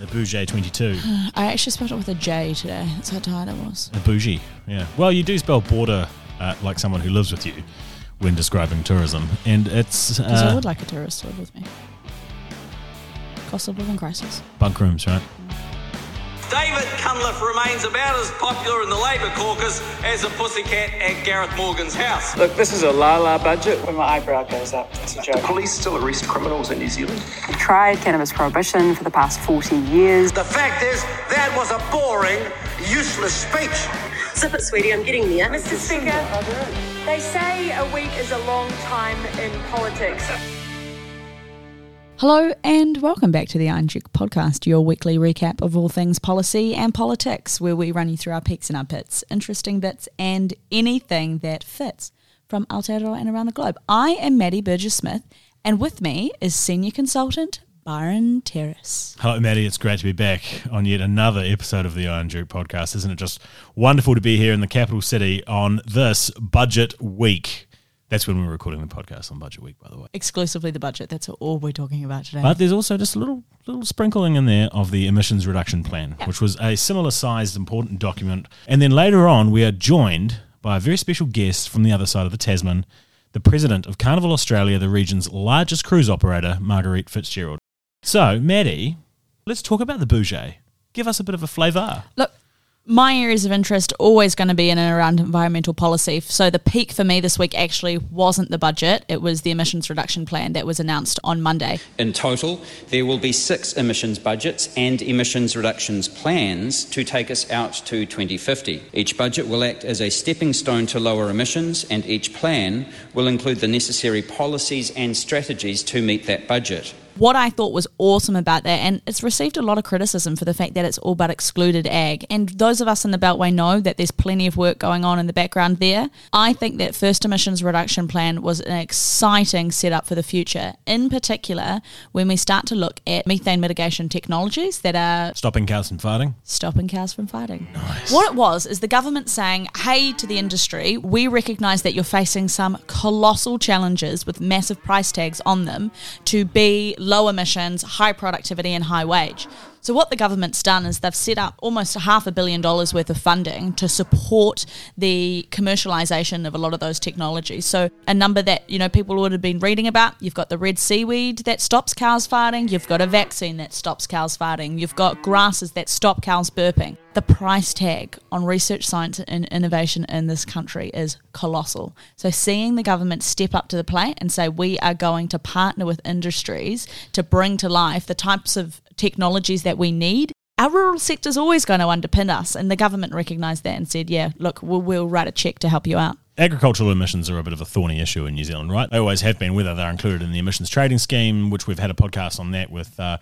A bougie 22. I actually spelled it with a J today. That's how tired I was. A bougie, yeah. Well, you do spell border uh, like someone who lives with you when describing tourism. And it's Because I uh, would like a tourist to live with me. Cost of living crisis. bunk rooms, right? David Cunliffe remains about as popular in the Labor caucus as a pussycat at Gareth Morgan's house. Look, this is a la la budget. When my eyebrow goes up, it's a joke. The Police still arrest criminals in New Zealand. We tried cannabis prohibition for the past 40 years. The fact is, that was a boring, useless speech. Zip it, sweetie, I'm getting there. Mr. Speaker, they say a week is a long time in politics. Hello and welcome back to the Iron Duke podcast, your weekly recap of all things policy and politics, where we run you through our peaks and our pits, interesting bits, and anything that fits from Aotearoa and around the globe. I am Maddie Burgess Smith, and with me is senior consultant Byron Terrace. Hello, Maddie. It's great to be back on yet another episode of the Iron Duke podcast. Isn't it just wonderful to be here in the capital city on this budget week? That's when we're recording the podcast on budget week, by the way. Exclusively the budget. That's all we're talking about today. But there's also just a little little sprinkling in there of the emissions reduction plan, which was a similar sized important document. And then later on, we are joined by a very special guest from the other side of the Tasman, the president of Carnival Australia, the region's largest cruise operator, Marguerite Fitzgerald. So, Maddie, let's talk about the bougie. Give us a bit of a flavour. Look, my areas of interest always going to be in and around environmental policy. So the peak for me this week actually wasn't the budget; it was the emissions reduction plan that was announced on Monday. In total, there will be six emissions budgets and emissions reductions plans to take us out to 2050. Each budget will act as a stepping stone to lower emissions, and each plan will include the necessary policies and strategies to meet that budget. What I thought was awesome about that, and it's received a lot of criticism for the fact that it's all but excluded ag. And those of us in the Beltway know that there's plenty of work going on in the background there. I think that first emissions reduction plan was an exciting setup for the future. In particular, when we start to look at methane mitigation technologies that are Stopping cows from farting. stopping cows from fighting. Nice. What it was is the government saying, hey, to the industry, we recognise that you're facing some colossal challenges with massive price tags on them to be low emissions, high productivity, and high wage. So, what the government's done is they've set up almost a half a billion dollars worth of funding to support the commercialisation of a lot of those technologies. So, a number that you know people would have been reading about. You've got the red seaweed that stops cows farting. You've got a vaccine that stops cows farting. You've got grasses that stop cows burping. The price tag on research, science, and innovation in this country is colossal. So, seeing the government step up to the plate and say we are going to partner with industries to bring to life the types of technologies that we need. Our rural sector is always going to underpin us, and the government recognised that and said, "Yeah, look, we'll, we'll write a check to help you out." Agricultural emissions are a bit of a thorny issue in New Zealand, right? They always have been, whether they're included in the emissions trading scheme, which we've had a podcast on that with uh,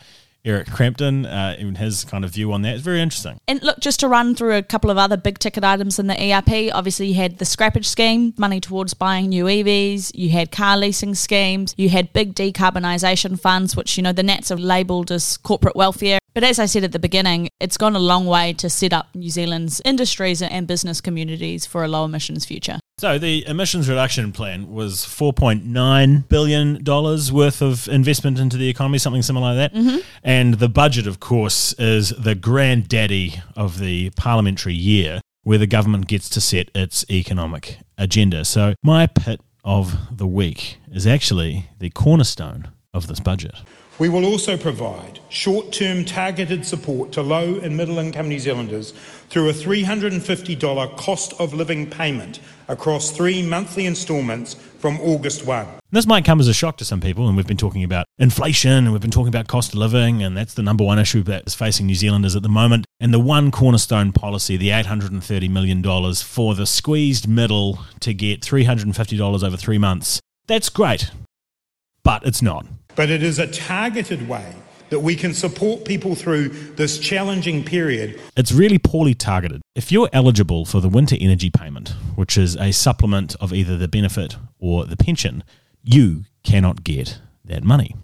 Eric Crampton, uh, and his kind of view on that. It's very interesting. And look, just to run through a couple of other big ticket items in the ERP, obviously you had the scrappage scheme, money towards buying new EVs, you had car leasing schemes, you had big decarbonisation funds, which, you know, the Nats are labelled as corporate welfare. But as I said at the beginning, it's gone a long way to set up New Zealand's industries and business communities for a low emissions future. So the emissions reduction plan was four point nine billion dollars worth of investment into the economy, something similar like that. Mm-hmm. And the budget, of course, is the granddaddy of the parliamentary year, where the government gets to set its economic agenda. So my pit of the week is actually the cornerstone of this budget. We will also provide short term targeted support to low and middle income New Zealanders through a $350 cost of living payment across three monthly instalments from August 1. This might come as a shock to some people, and we've been talking about inflation and we've been talking about cost of living, and that's the number one issue that is facing New Zealanders at the moment. And the one cornerstone policy, the $830 million for the squeezed middle to get $350 over three months, that's great, but it's not. But it is a targeted way that we can support people through this challenging period It's really poorly targeted. If you're eligible for the winter energy payment, which is a supplement of either the benefit or the pension, you cannot get that money.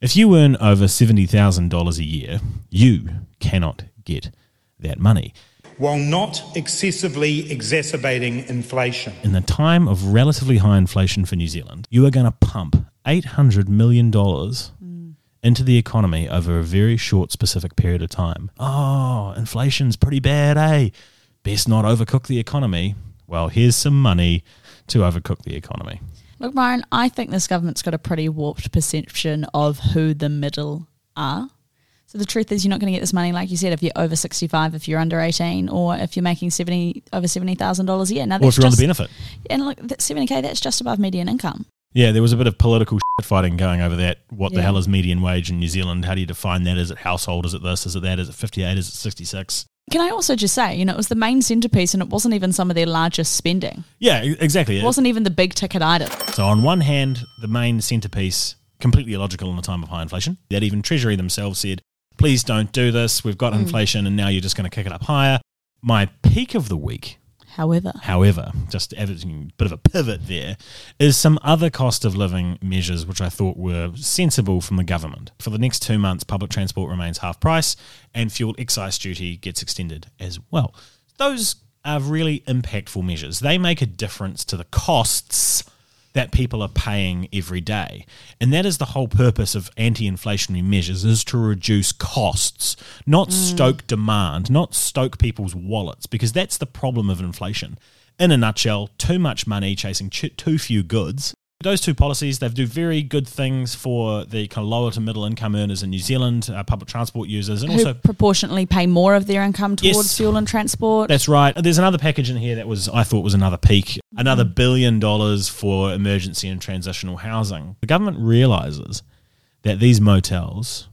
If you earn over $70,000 a year, you cannot get that money. while not excessively exacerbating inflation. In the time of relatively high inflation for New Zealand, you are going to pump $800 million into the economy over a very short, specific period of time. Oh, inflation's pretty bad, eh? Best not overcook the economy. Well, here's some money to overcook the economy. Look, Byron, I think this government's got a pretty warped perception of who the middle are. So the truth is, you're not going to get this money, like you said, if you're over 65, if you're under 18, or if you're making 70 over seventy thousand dollars a year. Now, Or if that's you're on the benefit. and look, 70k, that's just above median income. Yeah, there was a bit of political fighting going over that. What the hell is median wage in New Zealand? How do you define that? Is it household? Is it this? Is it that? Is it 58? Is it 66? Can I also just say, you know, it was the main centerpiece, and it wasn't even some of their largest spending. Yeah, exactly. It wasn't even the big ticket item. So on one hand, the main centerpiece, completely illogical in a time of high inflation. That even Treasury themselves said, please don't do this. We've got Mm. inflation and now you're just going to kick it up higher. My peak of the week, However, however, just a bit of a pivot there, is some other cost of living measures which I thought were sensible from the government. For the next two months, public transport remains half price and fuel excise duty gets extended as well. Those are really impactful measures. They make a difference to the costs that people are paying every day. And that is the whole purpose of anti-inflationary measures is to reduce costs, not mm. stoke demand, not stoke people's wallets because that's the problem of inflation. In a nutshell, too much money chasing ch- too few goods. Those two policies, they do very good things for the kind of lower to middle income earners in New Zealand, uh, public transport users, and who also proportionately pay more of their income Yes. towards fuel and transport. that's right. There's another package in here that was I thought was another peak. Another billion dollars for emergency and transitional housing. The government realizes that these motels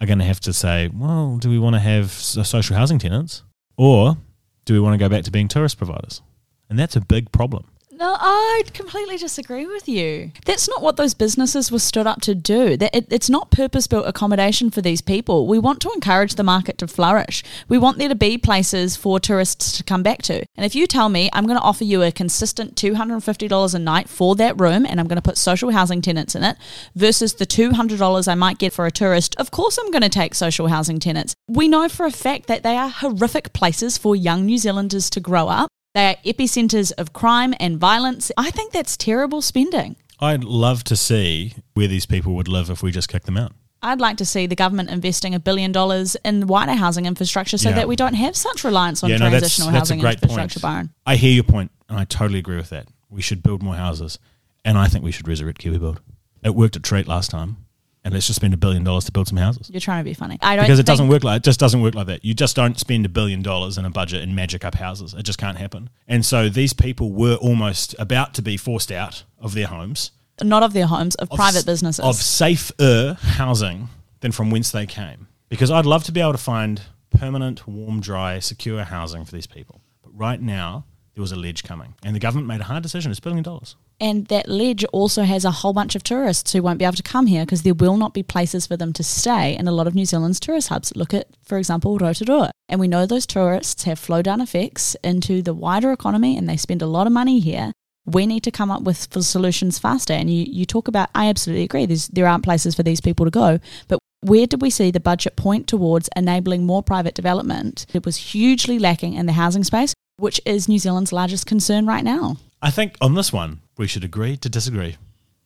are going to have to say, well, do we want to have social housing tenants or do we want to go back to being tourist providers? And that's a big problem. No, I completely disagree with you. That's not what those businesses were stood up to do. It's not purpose-built accommodation for these people. We want to encourage the market to flourish. We want there to be places for tourists to come back to. And if you tell me I'm going to offer you a consistent $250 a night for that room and I'm going to put social housing tenants in it versus the $200 I might get for a tourist, of course I'm going to take social housing tenants. We know for a fact that they are horrific places for young New Zealanders to grow up. They are epicenters of crime and violence. I think that's terrible spending. I'd love to see where these people would live if we just kicked them out. I'd like to see the government investing a billion dollars in wider housing infrastructure so Yeah. that we don't have such reliance on yeah, no, transitional that's a housing infrastructure, point. Byron. I hear your point, and I totally agree with that. We should build more houses, and I think we should resurrect Kiwi Build. It worked at Treat last time, and let's just spend a billion dollars to build some houses. You're trying to be funny. I don't Because it doesn't work like it just doesn't work like that. You just don't spend a billion dollars in a budget and magic up houses. It just can't happen. And so these people were almost about to be forced out of their homes, not of their homes, of, of private businesses. of safer housing than from whence they came. Because I'd love to be able to find permanent, warm, dry, secure housing for these people. But right now, there was a ledge coming, and the government made a hard decision. It's a billion dollars. And that ledge also has a whole bunch of tourists who won't be able to come here because there will not be places for them to stay in a lot of New Zealand's tourist hubs. Look at, for example, Rotorua. And we know those tourists have flow down effects into the wider economy and they spend a lot of money here. We need to come up with solutions faster. And you, you talk about, I absolutely agree, There's, there aren't places for these people to go. But where did we see the budget point towards enabling more private development? It was hugely lacking in the housing space, which is New Zealand's largest concern right now. I think on this one, we should agree to disagree.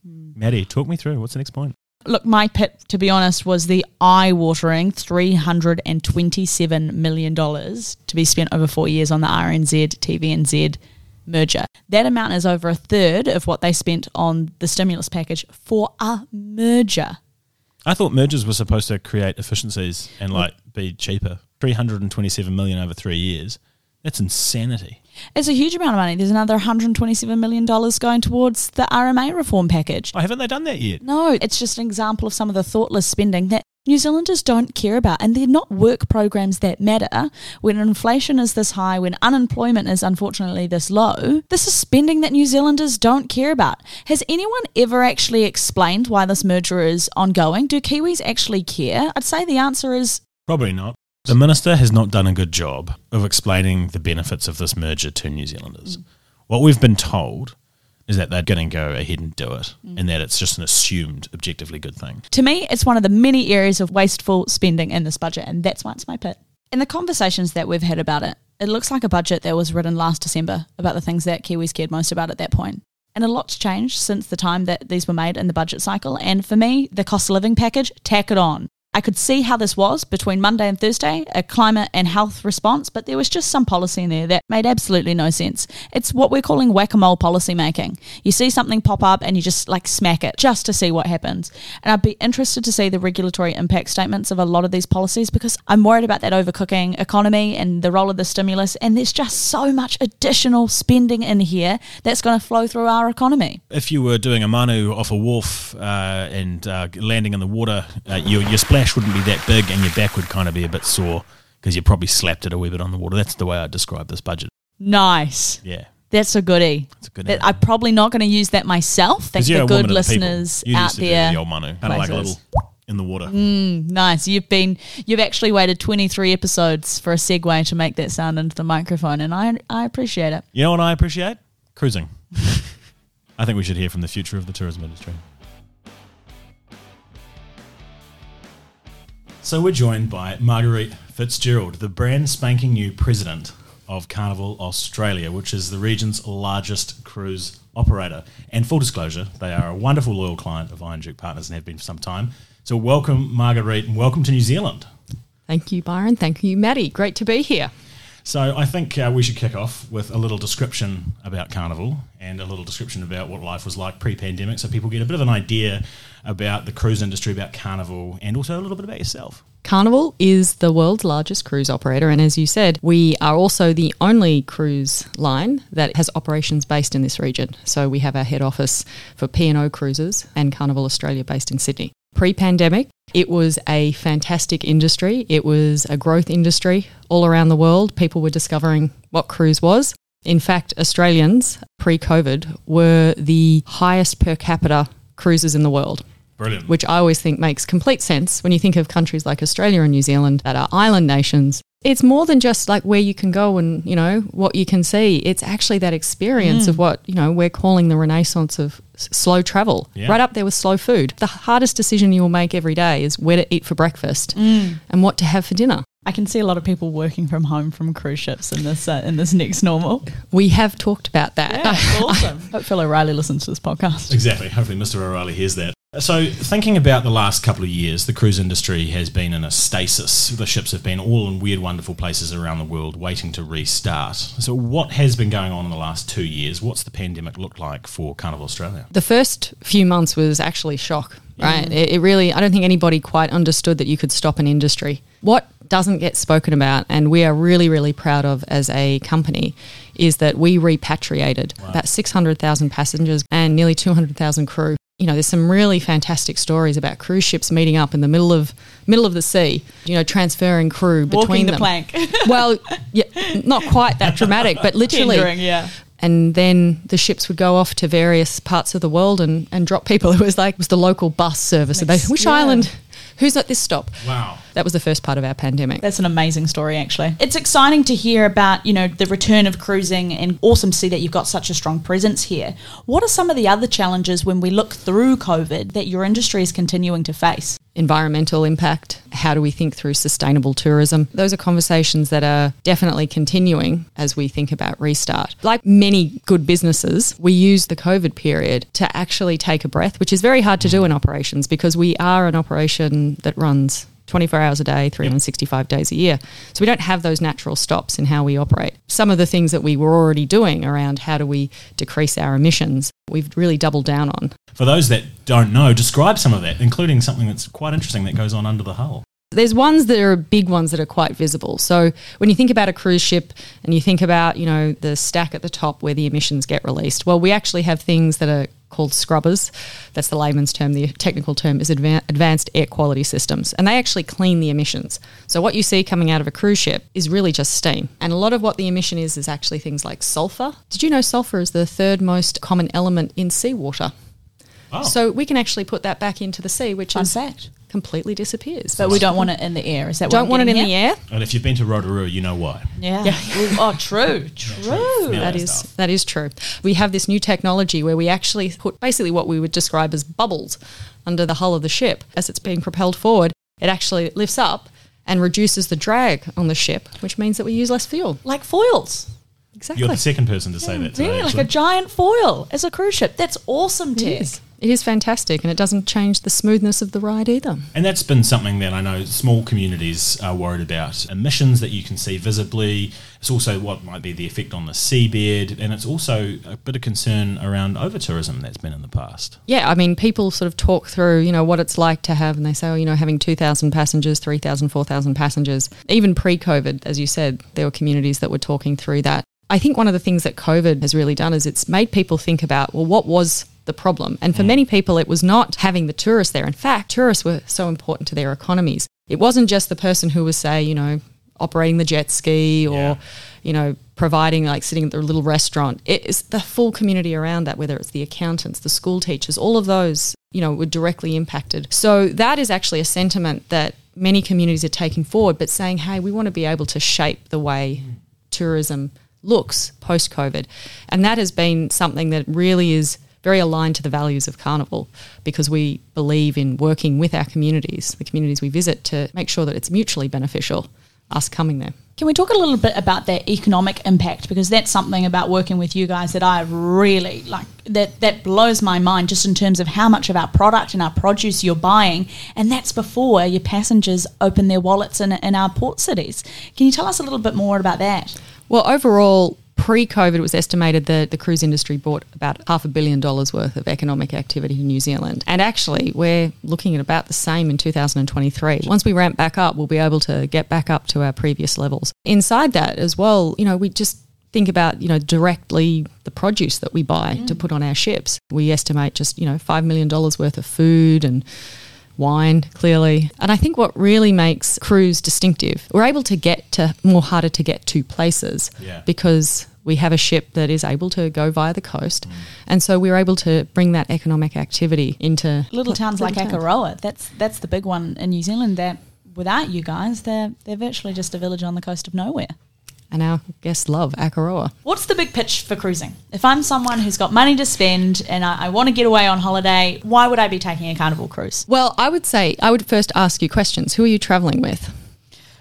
Hmm. Maddie, talk me through. What's the next point? Look, my pit, to be honest, was the eye watering $327 million to be spent over four years on the RNZ TVNZ merger. That amount is over a third of what they spent on the stimulus package for a merger. I thought mergers were supposed to create efficiencies and like be cheaper. 327 million over three years. That's insanity. It's a huge amount of money. There's another $127 million going towards the RMA reform package. Oh, haven't they done that yet? No, it's just an example of some of the thoughtless spending that New Zealanders don't care about. And they're not work programs that matter. When inflation is this high, when unemployment is unfortunately this low, this is spending that New Zealanders don't care about. Has anyone ever actually explained why this merger is ongoing? Do Kiwis actually care? I'd say the answer is Probably not. The minister has not done a good job of explaining the benefits of this merger to New Zealanders. Mm. What we've been told is that they're going to go ahead and do it mm. and that it's just an assumed objectively good thing. To me, it's one of the many areas of wasteful spending in this budget, and that's why it's my pit. In the conversations that we've had about it, it looks like a budget that was written last December about the things that Kiwis cared most about at that point. And a lot's changed since the time that these were made in the budget cycle. And for me, the cost of living package, tack it on. I could see how this was between Monday and Thursday, a climate and health response, but there was just some policy in there that made absolutely no sense. It's what we're calling whack a mole policy making. You see something pop up and you just like smack it just to see what happens. And I'd be interested to see the regulatory impact statements of a lot of these policies because I'm worried about that overcooking economy and the role of the stimulus. And there's just so much additional spending in here that's going to flow through our economy. If you were doing a manu off a wharf uh, and uh, landing in the water, uh, your, your splash wouldn't be that big and your back would kind of be a bit sore because you probably slapped it a wee bit on the water. That's the way I describe this budget. Nice. Yeah. That's a goodie. It's a good That- I'm probably not going to use that myself. You're the good the listeners You out there. the old manu, kind of like a little in the water. Mm, nice. You've been you've actually waited 23 episodes for a segue to make that sound into the microphone, and I I appreciate it. You know what I appreciate? Cruising. I think we should hear from the future of the tourism industry. So we're joined by Marguerite Fitzgerald, the brand spanking new president of Carnival Australia, which is the region's largest cruise operator. And full disclosure, they are a wonderful loyal client of Iron Duke Partners and have been for some time. So welcome, Marguerite, and welcome to New Zealand. Thank you, Byron. Thank you, Maddie. Great to be here. So I think uh, we should kick off with a little description about Carnival and a little description about what life was like pre-pandemic, so people get a bit of an idea about the cruise industry, about Carnival, and also a little bit about yourself. Carnival is the world's largest cruise operator, and as you said, we are also the only cruise line that has operations based in this region. So we have our head office for P&O Cruises and Carnival Australia based in Sydney. Pre-pandemic, it was a fantastic industry. It was a growth industry all around the world. People were discovering what cruise was. In fact, Australians pre COVID were the highest per capita cruisers in the world. Brilliant. Which I always think makes complete sense when you think of countries like Australia and New Zealand that are island nations. It's more than just like where you can go and, you know, what you can see. It's actually that experience Mm. of what, you know, we're calling the renaissance of s- slow travel. Yeah. Right up there with slow food. The hardest decision you will make every day is where to eat for breakfast Mm. and what to have for dinner. I can see a lot of people working from home from cruise ships in this uh, in this next normal. We have talked about that. Yeah, awesome. Hope Phil O'Reilly listens to this podcast. Exactly. Hopefully, Mr. O'Reilly hears that. So, thinking about the last couple of years, the cruise industry has been in a stasis. The ships have been all in weird, wonderful places around the world waiting to restart. So, what has been going on in the last two years? What's the pandemic looked like for Carnival Australia? The first few months was actually shock, right? Mm. It, it really, I don't think anybody quite understood that you could stop an industry. What doesn't get spoken about, and we are really, really proud of as a company, is that we repatriated about 600,000 passengers and nearly 200,000 crew. You know, there's some really fantastic stories about cruise ships meeting up in the middle of middle of the sea. You know, transferring crew between Walking the them. plank. well, yeah, not quite that dramatic, but literally Tendering, yeah. and then the ships would go off to various parts of the world and, and drop people. It was like it was the local bus service. And they, which yeah. island? Who's at this stop? Wow. That was the first part of our pandemic. That's an amazing story, actually. It's exciting to hear about, you know, the return of cruising and awesome to see that you've got such a strong presence here. What are some of the other challenges when we look through COVID that your industry is continuing to face? Environmental impact. How do we think through sustainable tourism? Those are conversations that are definitely continuing as we think about restart. Like many good businesses, we use the COVID period to actually take a breath, which is very hard to do in operations because we are an operation that runs 24 hours a day, 365 days a year. So we don't have those natural stops in how we operate. Some of the things that we were already doing around how do we decrease our emissions, we've really doubled down on. For those that don't know, describe some of that, including something that's quite interesting that goes on under the hull. There's ones that are big ones that are quite visible. So when you think about a cruise ship and you think about, you know, the stack at the top where the emissions get released, well, we actually have things that are called scrubbers. That's the layman's term. The technical term is adva- advanced air quality systems, and they actually clean the emissions. So what you see coming out of a cruise ship is really just steam, and a lot of what the emission is is actually things like sulfur. Did you know sulfur is the third most common element in seawater? Oh. So we can actually put that back into the sea, which Fun is fact. Completely disappears. But we don't want it in the air. Is that what don't I'm want it in getting the air. And if you've been to Rotorua, you know why. Yeah. oh, true. True. That is that is true. We have this new technology where we actually put basically what we would describe as bubbles under the hull of the ship as it's being propelled forward. It actually lifts up and reduces the drag on the ship, which means that we use less fuel. Like foils. Exactly. You're the second person to say that. Today, Really, like actually. a giant foil as a cruise ship. That's awesome, It Tech. is. It is fantastic, and it doesn't change the smoothness of the ride either. And that's been something that I know small communities are worried about. Emissions that you can see visibly. It's also what might be the effect on the seabed. And it's also a bit of concern around over tourism that's been in the past. Yeah, I mean, people sort of talk through, you know, what it's like to have, and they say, oh, you know, having 2,000 passengers, 3,000, 4,000 passengers. Even pre COVID, as you said, there were communities that were talking through that. I think one of the things that COVID has really done is it's made people think about, well, what was the problem? And for mm. many people, it was not having the tourists there. In fact, tourists were so important to their economies. It wasn't just the person who was, say, you know, operating the jet ski or, Yeah. you know, providing like sitting at the little restaurant. It is the full community around that, whether it's the accountants, the school teachers, all of those, you know, were directly impacted. So that is actually a sentiment that many communities are taking forward, but saying, hey, we want to be able to shape the way mm. tourism looks post COVID. And that has been something that really is very aligned to the values of Carnival because we believe in working with our communities, the communities we visit, to make sure that it's mutually beneficial, us coming there. Can we talk a little bit about that economic impact? Because that's something about working with you guys that I really like. That that blows my mind, just in terms of how much of our product and our produce you're buying, and that's before your passengers open their wallets in, in our port cities. Can you tell us a little bit more about that? Well, overall, pre COVID, it was estimated that the cruise industry brought about half a billion dollars worth of economic activity in New Zealand. And actually, we're looking at about the same in 2023. Once we ramp back up, we'll be able to get back up to our previous levels. Inside that as well, you know, we just think about you know directly the produce that we buy to mm. put on our ships we estimate just you know 5 million dollars worth of food and wine clearly and i think what really makes cruise distinctive we're able to get to more harder to get to places Yeah. because we have a ship that is able to go via the coast and so we're able to bring that economic activity into Little towns like little towns. Akaroa, that's that's the big one in New Zealand. That without you guys, they're they're virtually just a village on the coast of nowhere. And our guests love Akaroa. What's the big pitch for cruising? If I'm someone who's got money to spend and I, I want to get away on holiday, why would I be taking a carnival cruise? Well, I would say I would first ask you questions. Who are you traveling with?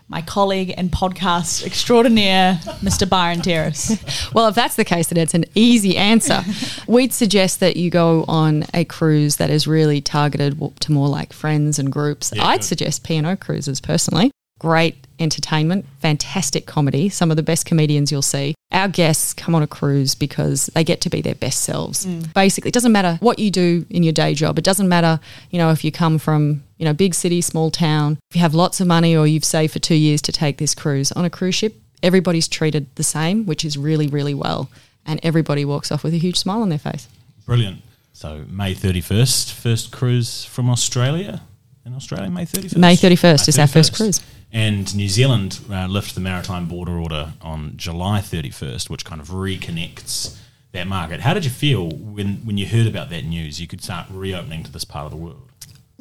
My colleague and podcast extraordinaire, Mr. Byron Terrace. Well, if that's the case, then it's an easy answer. We'd suggest that you go on a cruise that is really targeted to more like friends and groups. Yeah, I'd good. suggest P&O cruises personally. Great entertainment, fantastic comedy, some of the best comedians you'll see. Our guests come on a cruise because they get to be their best selves. Mm. Basically, it doesn't matter what you do in your day job. It doesn't matter, you know, if you come from, you know, big city, small town, if you have lots of money or you've saved for 2 years to take this cruise. On a cruise ship, everybody's treated the same, which is really, really well. And everybody walks off with a huge smile on their face. Brilliant. So May 31st, first cruise from Australia. In Australia, May 31st? May 31st is our first cruise. And New Zealand uh, lift the maritime border order on July 31st, which kind of reconnects that market. How did you feel when, when you heard about that news? You could start reopening to this part of the world.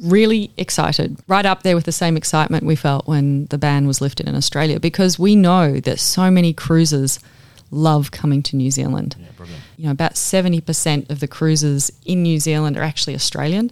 Really excited, right up there with the same excitement we felt when the ban was lifted in Australia, because we know that so many cruisers love coming to New Zealand. Yeah. You know, about 70% of the cruisers in New Zealand are actually Australian.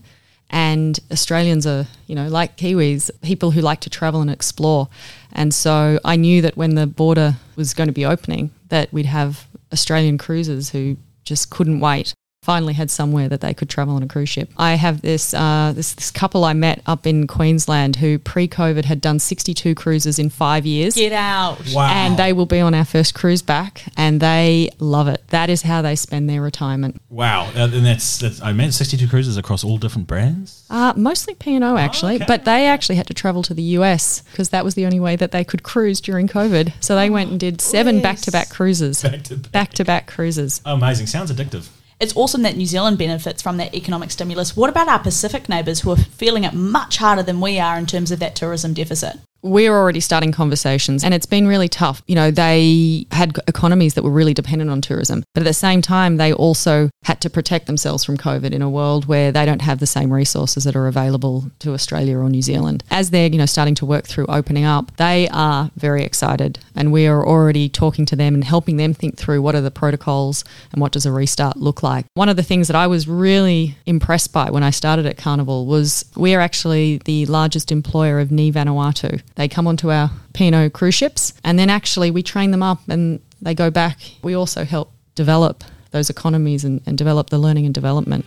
And Australians are, you know, like Kiwis, people who like to travel and explore. And so I knew that when the border was going to be opening, that we'd have Australian cruisers who just couldn't wait. Finally, had somewhere that they could travel on a cruise ship. I have this uh, this this couple I met up in Queensland who pre-COVID had done 62 cruises in five years Get out. Wow. and they will be on our first cruise back and they love it that is how they spend their retirement Wow. Uh, and that's, that's, I meant 62 cruises across all different brands. uh, mostly p&o actually okay. but they actually had to travel to the us because that was the only way that they could cruise during covid so they went and did seven Yes. back-to-back cruises Back-to-back. back-to-back cruises Oh, amazing. Sounds addictive. It's awesome that New Zealand benefits from that economic stimulus. What about our Pacific neighbours who are feeling it much harder than we are in terms of that tourism deficit? We're already starting conversations and it's been really tough. You know, they had economies that were really dependent on tourism, but at the same time, they also had to protect themselves from COVID in a world where they don't have the same resources that are available to Australia or New Zealand. As they're, you know, starting to work through opening up, they are very excited and we are already talking to them and helping them think through what are the protocols and what does a restart look like. One of the things that I was really impressed by when I started at Carnival was we are actually the largest employer of Ni Vanuatu. They come onto our P&O cruise ships and then actually we train them up and they go back. We also help develop those economies and, and develop the learning and development.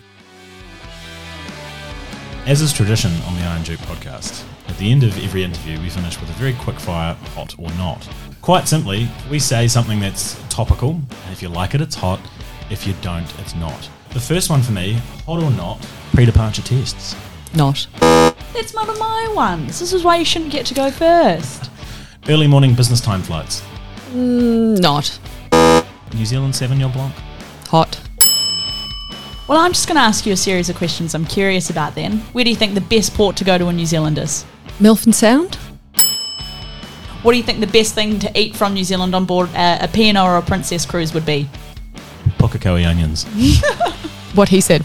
As is tradition on the Iron Duke podcast, at the end of every interview, we finish with a very quick fire hot or not. Quite simply, we say something that's topical, and if you like it, it's hot. If you don't, it's not. The first one for me, hot or not, pre departure tests. Not. It's one of my ones. This is why you shouldn't get to go first. Early morning business time flights. Mm, not. New Zealand Sauvignon Blanc. Hot. Well, I'm just going to ask you a series of questions I'm curious about then. Where do you think the best port to go to in New Zealand is? Milford Sound? What do you think the best thing to eat from New Zealand on board a, a P&O or a Princess cruise would be? Pukekohe onions. What he said.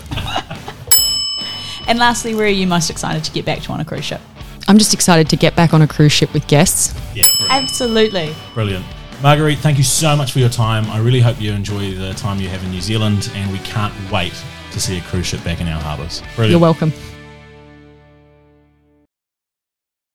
And lastly, where are you most excited to get back to on a cruise ship? I'm just excited to get back on a cruise ship with guests. Yeah, brilliant. Absolutely. brilliant. Marguerite, thank you so much for your time. I really hope you enjoy the time you have in New Zealand, and we can't wait to see a cruise ship back in our harbours. Brilliant. You're welcome.